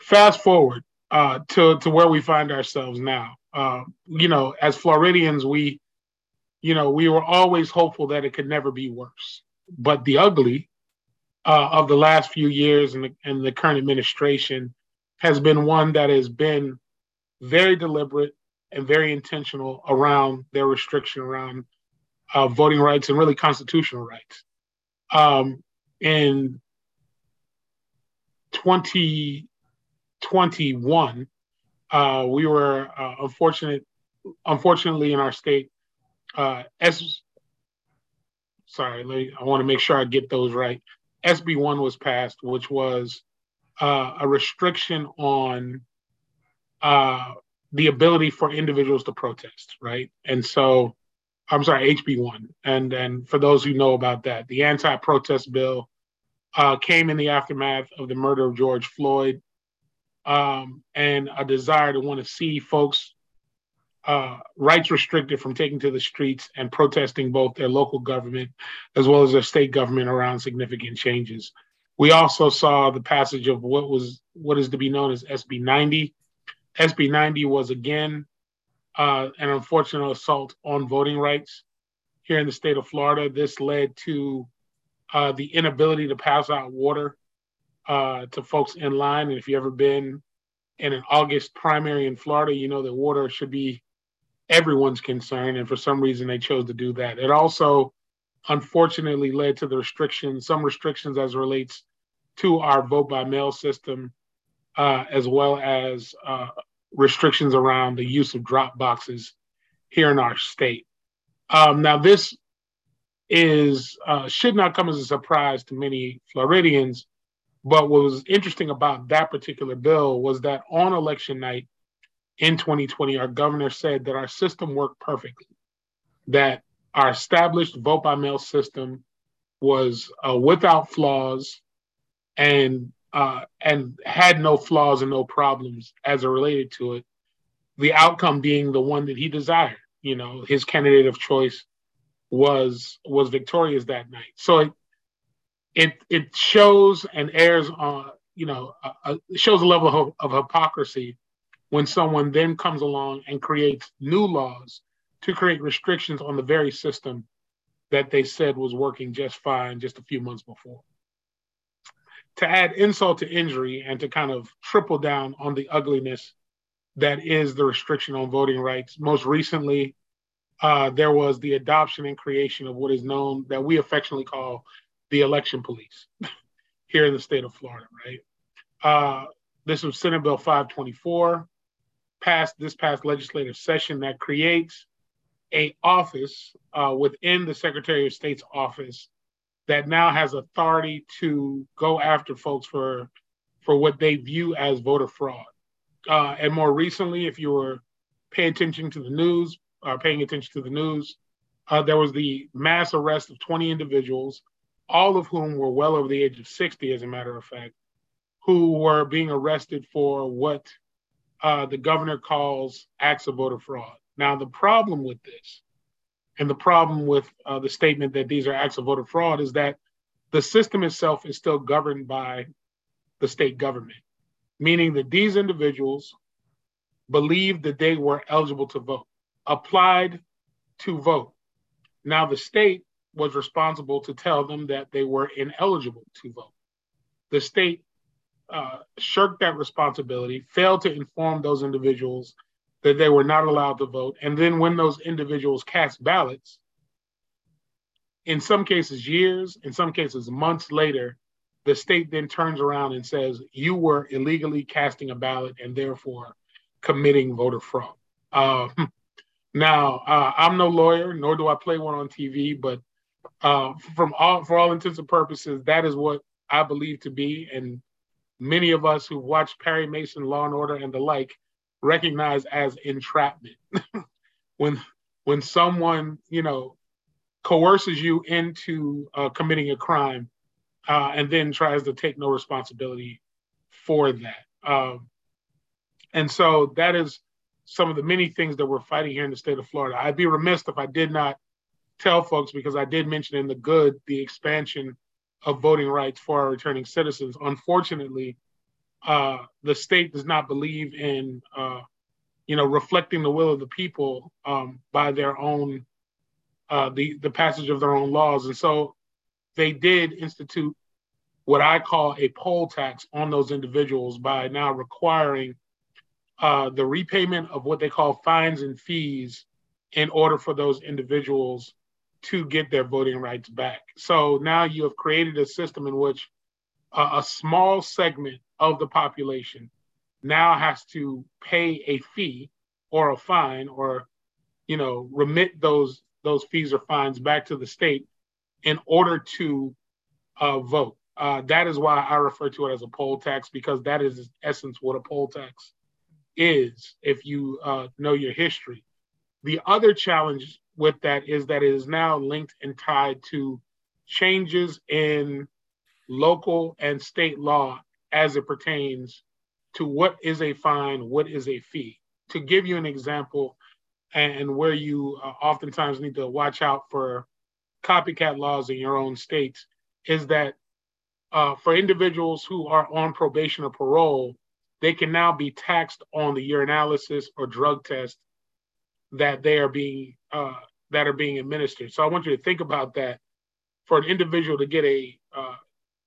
Fast forward uh, to to where we find ourselves now. Uh, you know, as Floridians, we, you know, we were always hopeful that it could never be worse. But the ugly uh, of the last few years and the, and the current administration has been one that has been very deliberate and very intentional around their restriction around uh, voting rights and really constitutional rights. Um, in 2021, uh, we were uh, unfortunate, unfortunately in our state, uh, S, sorry, me, I want to make sure I get those right. SB1 was passed, which was uh, a restriction on uh, the ability for individuals to protest, right? And so I'm sorry, HB1. And and for those who know about that, the anti-protest bill uh, came in the aftermath of the murder of George Floyd, um, and a desire to want to see folks uh, rights restricted from taking to the streets and protesting both their local government as well as their state government around significant changes. We also saw the passage of what was what is to be known as SB 90. SB 90 was again uh, an unfortunate assault on voting rights here in the state of Florida. This led to uh, the inability to pass out water uh, to folks in line. And if you've ever been in an August primary in Florida, you know that water should be everyone's concern. And for some reason, they chose to do that. It also unfortunately led to the restrictions, some restrictions as relates to our vote by mail system, uh, as well as uh, restrictions around the use of drop boxes here in our state. Um, now, this is uh, should not come as a surprise to many Floridians, but what was interesting about that particular bill was that on election night in 2020, our governor said that our system worked perfectly, that our established vote by mail system was uh, without flaws and uh, and had no flaws and no problems as it related to it. The outcome being the one that he desired. You know, his candidate of choice was was victorious that night. So it it, it shows and airs on you know uh, uh shows a level of, of hypocrisy when someone then comes along and creates new laws to create restrictions on the very system that they said was working just fine just a few months before to add insult to injury and to kind of triple down on the ugliness that is the restriction on voting rights. Most recently, uh, there was the adoption and creation of what is known that we affectionately call the election police here in the state of Florida, right? Uh, this was Senate Bill 524, passed this past legislative session that creates a office uh, within the Secretary of State's office that now has authority to go after folks for for what they view as voter fraud. Uh, and more recently, if you were paying attention to the news, uh, paying attention to the news, uh, there was the mass arrest of 20 individuals, all of whom were well over the age of 60, as a matter of fact, who were being arrested for what uh, the governor calls acts of voter fraud. Now, the problem with this and the problem with uh, the statement that these are acts of voter fraud is that the system itself is still governed by the state government, meaning that these individuals believed that they were eligible to vote, applied to vote. Now, the state was responsible to tell them that they were ineligible to vote. The state uh, shirked that responsibility, failed to inform those individuals that they were not allowed to vote. And then when those individuals cast ballots, in some cases years, in some cases months later, the state then turns around and says, you were illegally casting a ballot and therefore committing voter fraud. Uh, now, uh, I'm no lawyer, nor do I play one on TV, but uh, from all, for all intents and purposes, that is what I believe to be. And many of us who watch Perry Mason, Law and Order, and the like recognized as entrapment. when when someone you know coerces you into uh, committing a crime uh, and then tries to take no responsibility for that. Um, and so that is some of the many things that we're fighting here in the state of Florida. I'd be remiss if I did not tell folks because I did mention in the good the expansion of voting rights for our returning citizens. Unfortunately, uh, the state does not believe in, uh, you know, reflecting the will of the people um, by their own, uh, the the passage of their own laws, and so they did institute what I call a poll tax on those individuals by now requiring uh, the repayment of what they call fines and fees in order for those individuals to get their voting rights back. So now you have created a system in which a small segment of the population now has to pay a fee or a fine or you know remit those those fees or fines back to the state in order to uh, vote. Uh, that is why i refer to it as a poll tax because that is essence what a poll tax is if you uh, know your history. The other challenge with that is that it is now linked and tied to changes in local and state law as it pertains to what is a fine, what is a fee. To give you an example, and where you uh, oftentimes need to watch out for copycat laws in your own states, is that uh, for individuals who are on probation or parole, they can now be taxed on the urinalysis or drug test that they are being uh, that are being administered. So I want you to think about that for an individual to get a uh,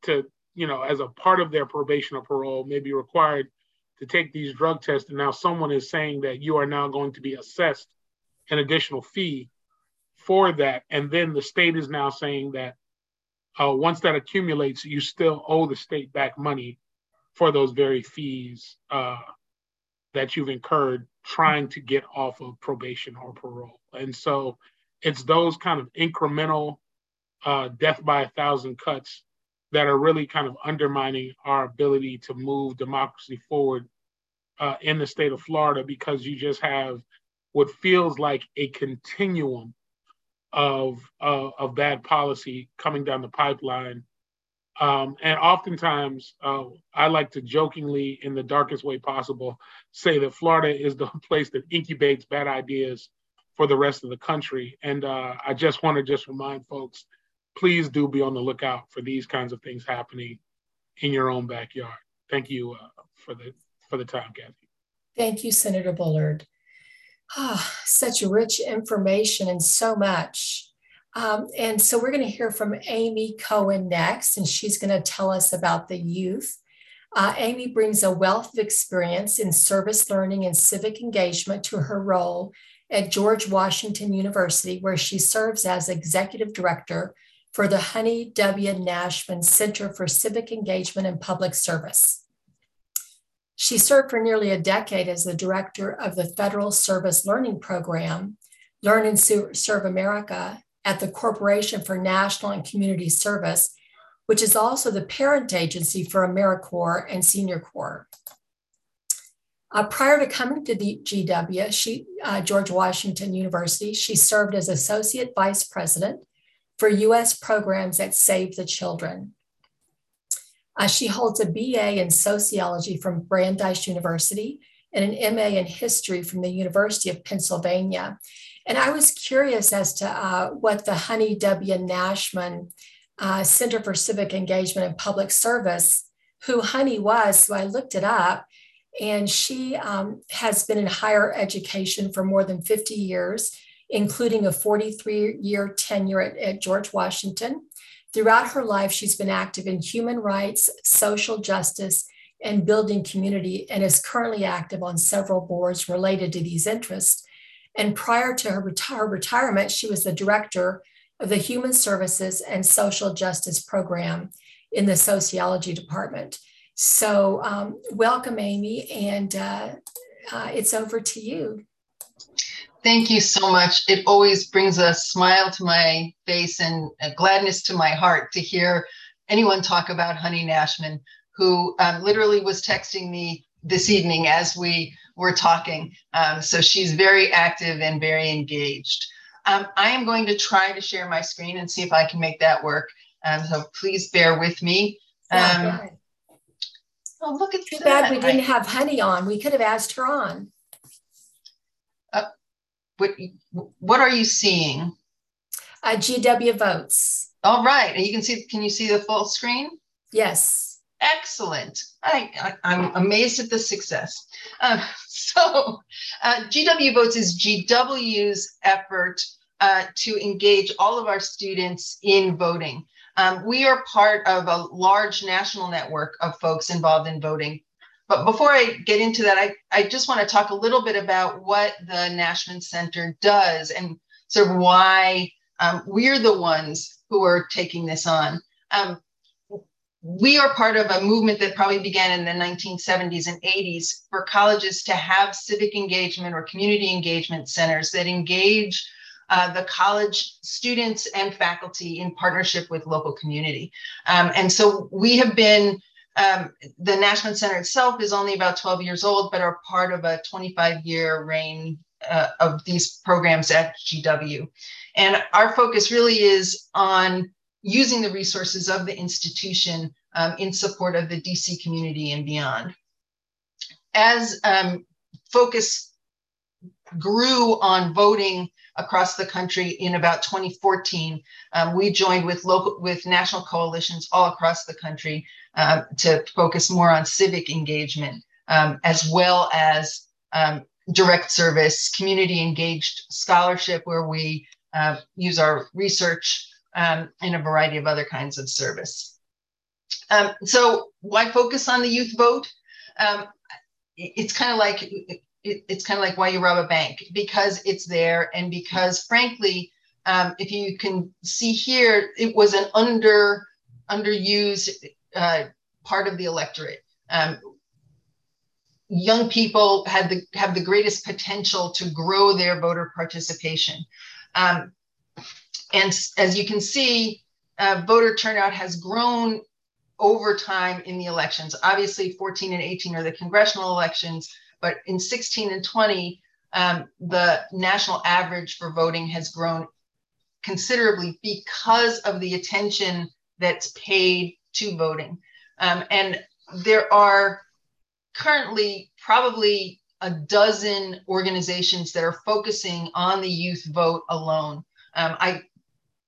to you know as a part of their probation or parole may be required to take these drug tests. And now someone is saying that you are now going to be assessed an additional fee for that. And then the state is now saying that uh, once that accumulates you still owe the state back money for those very fees uh, that you've incurred trying to get off of probation or parole. And so it's those kind of incremental uh, death by a thousand cuts that are really kind of undermining our ability to move democracy forward uh, in the state of Florida because you just have what feels like a continuum of uh, of bad policy coming down the pipeline. Um, and oftentimes, uh, I like to jokingly, in the darkest way possible, say that Florida is the place that incubates bad ideas for the rest of the country. And uh, I just want to just remind folks please do be on the lookout for these kinds of things happening in your own backyard. Thank you uh, for the for the time, Kathy. Thank you, Senator Bullard. Ah, such rich information and so much. Um, and so we're going to hear from Amy Cohen next, and she's going to tell us about the youth. Uh, Amy brings a wealth of experience in service learning and civic engagement to her role at George Washington University, where she serves as executive director for the Honey W. Nashman Center for Civic Engagement and Public Service. She served for nearly a decade as the director of the Federal Service Learning Program, Learn and Serve America, at the Corporation for National and Community Service, which is also the parent agency for AmeriCorps and Senior Corps. Uh, prior to coming to the GW, she, uh, George Washington University, she served as associate vice president for US programs that Save the Children. Uh, she holds a BA in sociology from Brandeis University and an MA in history from the University of Pennsylvania. And I was curious as to uh, what the Honey W. Nashman uh, Center for Civic Engagement and Public Service, who Honey was. So I looked it up, and she um, has been in higher education for more than 50 years including a 43 year tenure at, at George Washington. Throughout her life, she's been active in human rights, social justice, and building community, and is currently active on several boards related to these interests. And prior to her, reti- retirement, she was the director of the Human Services and Social Justice Program in the Sociology Department. So, um, welcome, Amy, and uh, uh, it's over to you. Thank you so much. It always brings a smile to my face and a gladness to my heart to hear anyone talk about Honey Nashman, who um, literally was texting me this evening as we were talking. Um, so she's very active and very engaged. Um, I am going to try to share my screen and see if I can make that work. Um, so please bear with me. Um, oh, look at Too that. bad we didn't have Honey on. We could have asked her on what what are you seeing? Uh, GW votes. All right, and you can see. Can you see the full screen? Yes. Excellent. I, I am amazed at the success. Uh, so, uh, GW votes is GW's effort uh, to engage all of our students in voting. Um, we are part of a large national network of folks involved in voting. But before I get into that, I, I just want to talk a little bit about what the Nashman Center does and sort of why um, we're the ones who are taking this on. Um, we are part of a movement that probably began in the 1970s and 80s for colleges to have civic engagement or community engagement centers that engage uh, the college students and faculty in partnership with local community. Um, and so we have been um, the Nashman Center itself is only about 12 years old, but are part of a 25 year reign uh, of these programs at GW. And our focus really is on using the resources of the institution um, in support of the DC community and beyond. As um, focus grew on voting across the country in about 2014, um, we joined with local with national coalitions all across the country uh, to focus more on civic engagement um, as well as um, direct service, community engaged scholarship, where we uh, use our research um, in a variety of other kinds of service. Um, so, why focus on the youth vote? Um, it's kind of like it, it's kind of like why you rob a bank because it's there, and because frankly, um, if you can see here, it was an under underused uh, part of the electorate. Um, young people had the have the greatest potential to grow their voter participation. Um, and as you can see, uh, voter turnout has grown over time in the elections. Obviously, 14 and 18 are the congressional elections, but in 16 and 20, um, the national average for voting has grown considerably because of the attention that's paid to voting. Um, and there are currently probably a dozen organizations that are focusing on the youth vote alone. Um, I,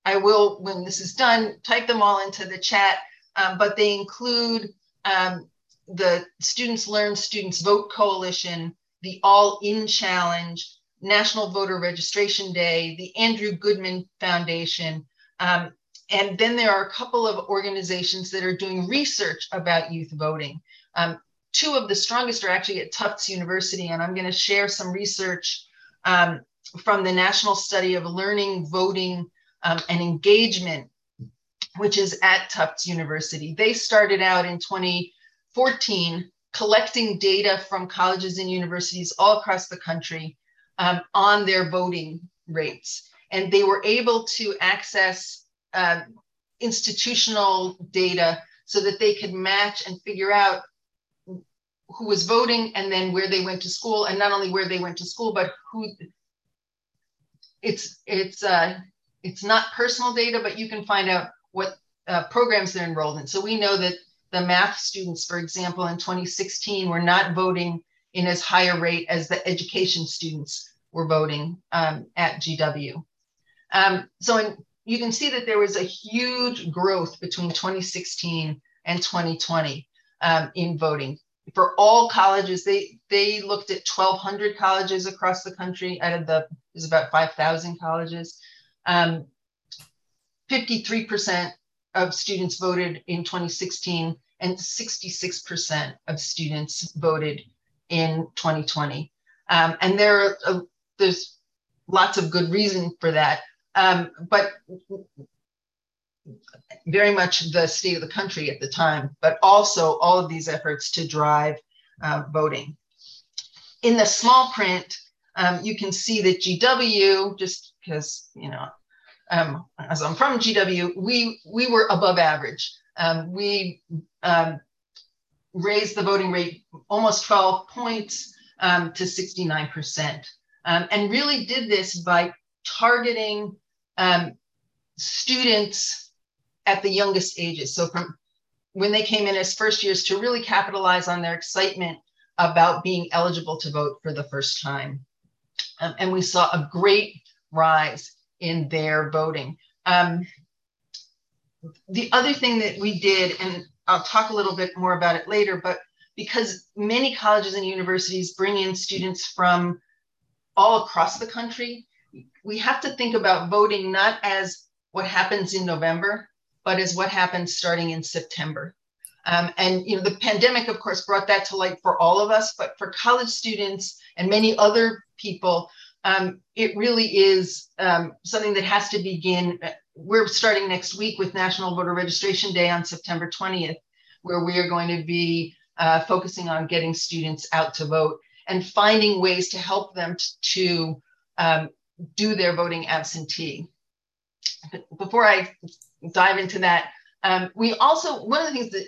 I will, when this is done, type them all into the chat, um, but they include um, the Students Learn, Students Vote Coalition, the All In Challenge, National Voter Registration Day, the Andrew Goodman Foundation. Um, and then there are a couple of organizations that are doing research about youth voting. Um, two of the strongest are actually at Tufts University, and I'm going to share some research um, from the National Study of Learning, Voting, um, and Engagement, which is at Tufts University. They started out in 2014 collecting data from colleges and universities all across the country um, on their voting rates. And they were able to access uh, institutional data so that they could match and figure out who was voting and then where they went to school and not only where they went to school but who it's it's uh it's not personal data but you can find out what uh, programs they're enrolled in so we know that the math students for example in 2016 were not voting in as high a rate as the education students were voting um, at gw um, so in, you can see that there was a huge growth between 2016 and 2020 um, in voting for all colleges, they they looked at 1,200 colleges across the country. Out of the there's about 5,000 colleges. Um, 53% of students voted in 2016, and 66% of students voted in 2020. Um, and there are, uh, there's lots of good reason for that. Um, but very much the state of the country at the time, but also all of these efforts to drive uh, voting. In the small print, um, you can see that GW, just because, you know, um, as I'm from GW, we, we were above average. Um, we um, raised the voting rate almost 12 points um, to 69%, um, and really did this by targeting students at the youngest ages. So from when they came in as first years to really capitalize on their excitement about being eligible to vote for the first time. Um, and we saw a great rise in their voting. Um, the other thing that we did, and I'll talk a little bit more about it later, but because many colleges and universities bring in students from all across the country, we have to think about voting not as what happens in November, but as what happens starting in September. Um, and you know, the pandemic, of course, brought that to light for all of us, but for college students and many other people, um, it really is um, something that has to begin. We're starting next week with National Voter Registration Day on September 20th, where we are going to be uh, focusing on getting students out to vote and finding ways to help them to um, do their voting absentee. Before I dive into that. Um, we also, one of the things that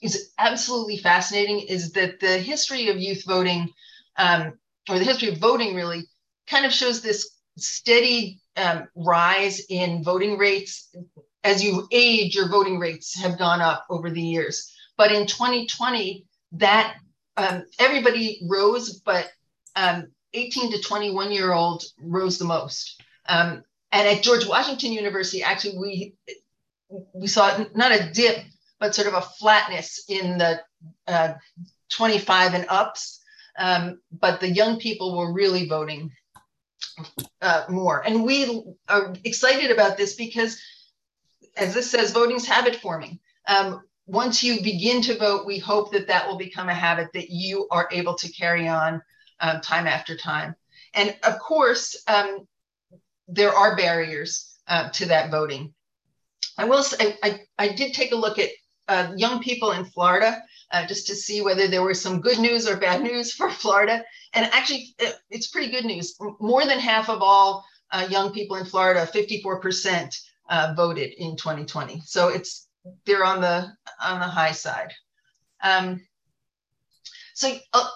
is absolutely fascinating is that the history of youth voting, um, or the history of voting really, kind of shows this steady um, rise in voting rates. As you age, your voting rates have gone up over the years. But in 2020, that um, everybody rose, but um, 18 to 21 year old rose the most. Um, and at George Washington University, actually, we we saw not a dip, but sort of a flatness in the uh, 25 and ups. Um, but the young people were really voting uh, more. And we are excited about this because, as this says, voting's habit forming. Um, once you begin to vote, we hope that that will become a habit that you are able to carry on um, time after time. And of course, um, there are barriers uh, to that voting. I will say, I, I did take a look at uh, young people in Florida uh, just to see whether there was some good news or bad news for Florida. And actually, it, it's pretty good news. More than half of all uh, young people in Florida, 54%, uh, voted in 2020. So it's they're on the on the high side. Um, so uh,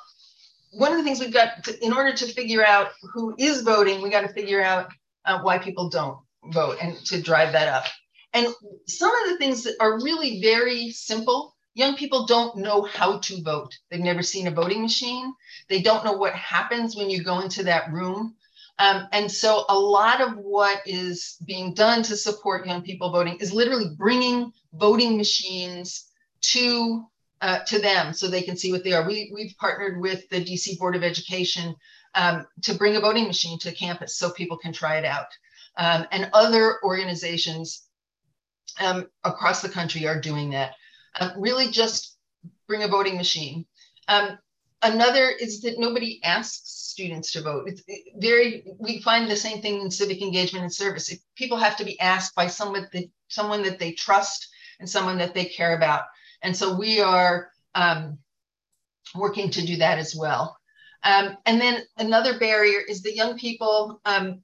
one of the things we've got to, in order to figure out who is voting, we got to figure out uh, why people don't vote and to drive that up. And some of the things that are really very simple young people don't know how to vote. They've never seen a voting machine. They don't know what happens when you go into that room. Um, and so a lot of what is being done to support young people voting is literally bringing voting machines to uh, to them so they can see what they are. We, we've partnered with the DC Board of Education um, to bring a voting machine to campus so people can try it out. Um, and other organizations um, across the country are doing that. Uh, really just bring a voting machine. Um, another is that nobody asks students to vote. It's very, we find the same thing in civic engagement and service. If people have to be asked by someone that, someone that they trust and someone that they care about. And so we are um, working to do that as well. Um, and then another barrier is that young people um,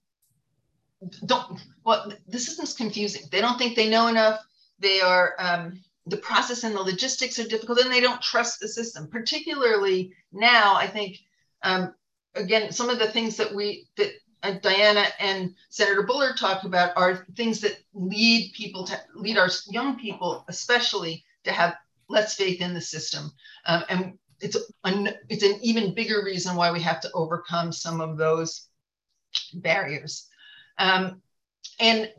don't, well, the system's confusing. They don't think they know enough. They are, um, the process and the logistics are difficult and they don't trust the system. Particularly now i think um, again some of the things that we that uh, diana and senator bullard talk about are things that lead people to lead our young people especially to have less faith in the system. Um, and it's an, it's an even bigger reason why we have to overcome some of those barriers. Um, and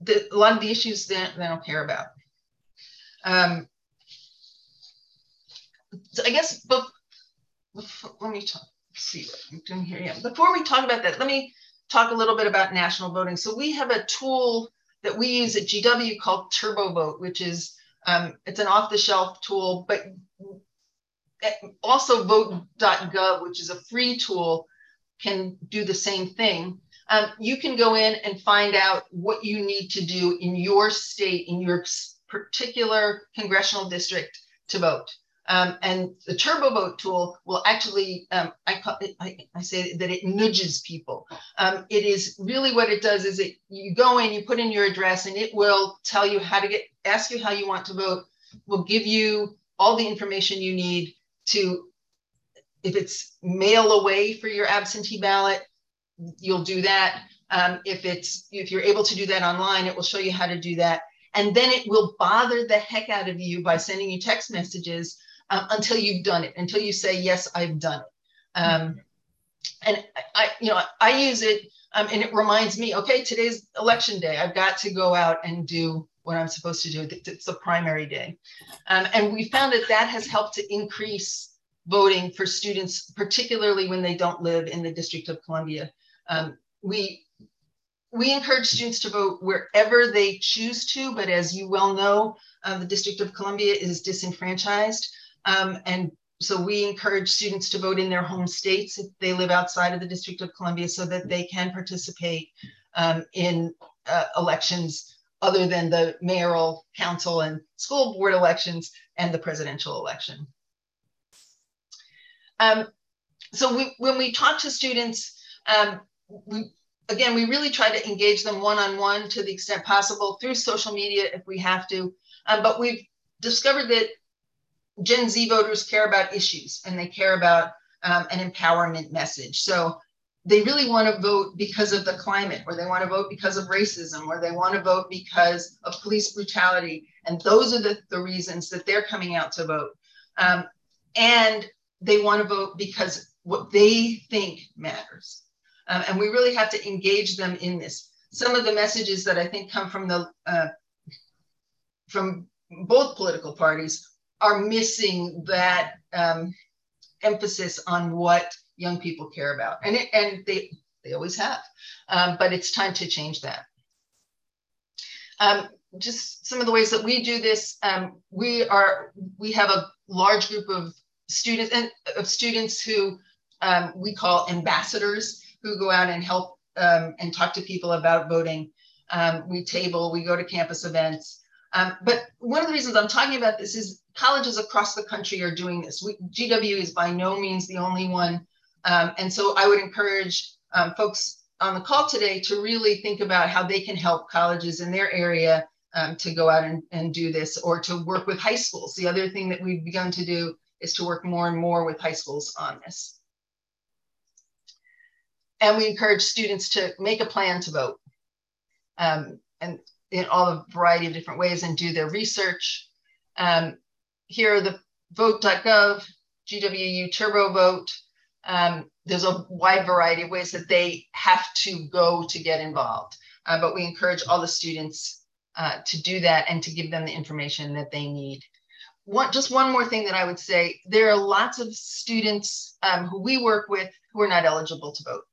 the, a lot of the issues that they don't care about um, I guess, but let me talk, see what I'm doing here. Yeah. Before we talk about that, let me talk a little bit about national voting. So we have a tool that we use at GW called TurboVote, which is um, it's an off-the-shelf tool, but also vote.gov, which is a free tool, can do the same thing. Um, you can go in and find out what you need to do in your state, in your particular congressional district to vote. Um, and the turbo vote tool will actually, um, I, it, I, I, say that it nudges people. Um, it is really what it does is it you go in, you put in your address, and it will tell you how to get, ask you how you want to vote, will give you all the information you need to, if it's mail away for your absentee ballot, you'll do that. Um, if it's if you're able to do that online, it will show you how to do that and then it will bother the heck out of you by sending you text messages um, until you've done it, until you say, yes, I've done it. Um, and I, you know, I use it um, and it reminds me, okay, today's election day. I've got to go out and do what I'm supposed to do. It's a primary day. Um, and we found that that has helped to increase voting for students, particularly when they don't live in the District of Columbia. Um, we we encourage students to vote wherever they choose to, but as you well know, uh, the District of Columbia is disenfranchised. Um, and so we encourage students to vote in their home states if they live outside of the District of Columbia so that they can participate um, in uh, elections other than the mayoral, council, and school board elections and the presidential election. Um, so we, when we talk to students, um, we, again, we really try to engage them one-on-one to the extent possible through social media if we have to. Um, but we've discovered that Gen Z voters care about issues and they care about um, an empowerment message. So they really want to vote because of the climate, or they want to vote because of racism, or they want to vote because of police brutality. And those are the, the reasons that they're coming out to vote. Um, and they want to vote because what they think matters. Um, and we really have to engage them in this. Some of the messages that I think come from the uh, from both political parties are missing that um, emphasis on what young people care about, and it, and they they always have, um, but it's time to change that. Um, just some of the ways that we do this, um, we are we have a large group of students and of students who um, we call ambassadors who go out and help um, and talk to people about voting. Um, we table, we go to campus events. Um, but one of the reasons I'm talking about this is colleges across the country are doing this. We, GW is by no means the only one. Um, and so I would encourage um, folks on the call today to really think about how they can help colleges in their area um, to go out and, and do this or to work with high schools. The other thing that we've begun to do is to work more and more with high schools on this. And we encourage students to make a plan to vote. Um, and in all a variety of different ways and do their research. Um, here are the vote.gov, GWU Turbo Vote. Um, there's a wide variety of ways that they have to go to get involved. Uh, but we encourage all the students uh, to do that and to give them the information that they need. One, just one more thing that I would say, there are lots of students um, who we work with who are not eligible to vote.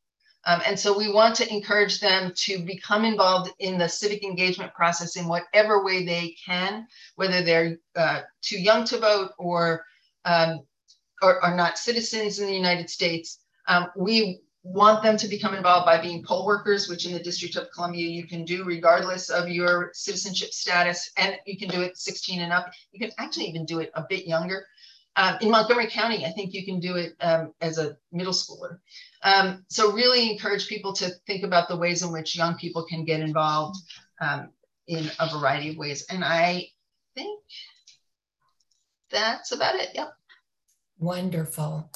Um, and so we want to encourage them to become involved in the civic engagement process in whatever way they can, whether they're uh, too young to vote or, um, not citizens in the United States. Um, we want them to become involved by being poll workers, which in the District of Columbia you can do regardless of your citizenship status, and you can do it 16 and up. You can actually even do it a bit younger. Um, in Montgomery County, I think you can do it um, as a middle schooler. Um, so really encourage people to think about the ways in which young people can get involved um, in a variety of ways. And I think that's about it. Yep. Wonderful.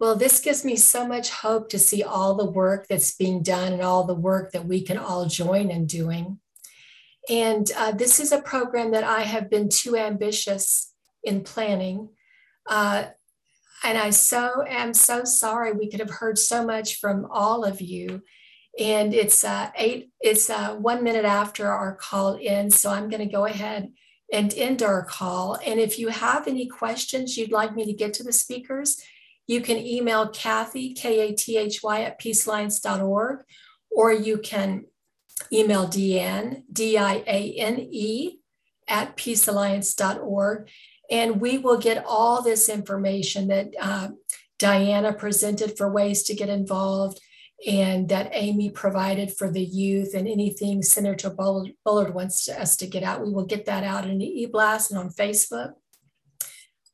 Well, this gives me so much hope to see all the work that's being done and all the work that we can all join in doing. And uh, this is a program that I have been too ambitious in planning. Uh, and I so am so sorry. We could have heard so much from all of you. And it's uh, eight, it's uh, one minute after our call ends. So I'm going to go ahead and end our call. And if you have any questions you'd like me to get to the speakers, you can email Kathy, K A T H Y, at peacealliance.org, or you can email Diane, D I A N E, at peacealliance.org. And we will get all this information that uh, Diana presented for ways to get involved and that Amy provided for the youth and anything Senator Bullard wants us to get out. We will get that out in the e-blast and on Facebook.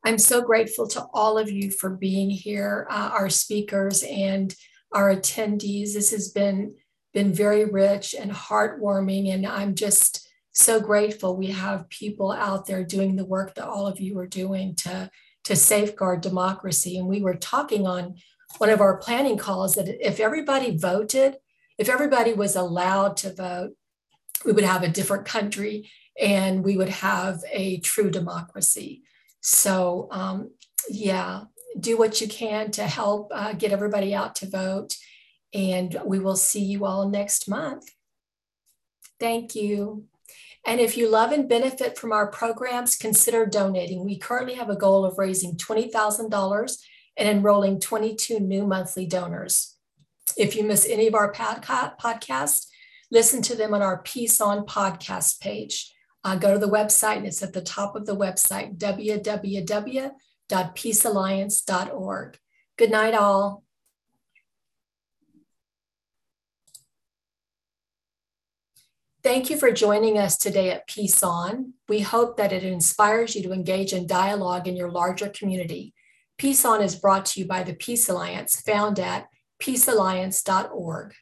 I'm so grateful to all of you for being here, uh, our speakers and our attendees. This has been, been very rich and heartwarming, and I'm just so grateful we have people out there doing the work that all of you are doing to, to safeguard democracy. And we were talking on one of our planning calls that if everybody voted, if everybody was allowed to vote, we would have a different country and we would have a true democracy. So, um, yeah, do what you can to help uh, get everybody out to vote. And we will see you all next month. Thank you. And if you love and benefit from our programs, consider donating. We currently have a goal of raising $20,000 and enrolling 22 new monthly donors. If you miss any of our podcasts, listen to them on our Peace On podcast page. Uh, go to the website, and it's at the top of the website, www.peacealliance.org. Good night, all. Thank you for joining us today at Peace On. We hope that it inspires you to engage in dialogue in your larger community. Peace On is brought to you by the Peace Alliance, found at peacealliance.org.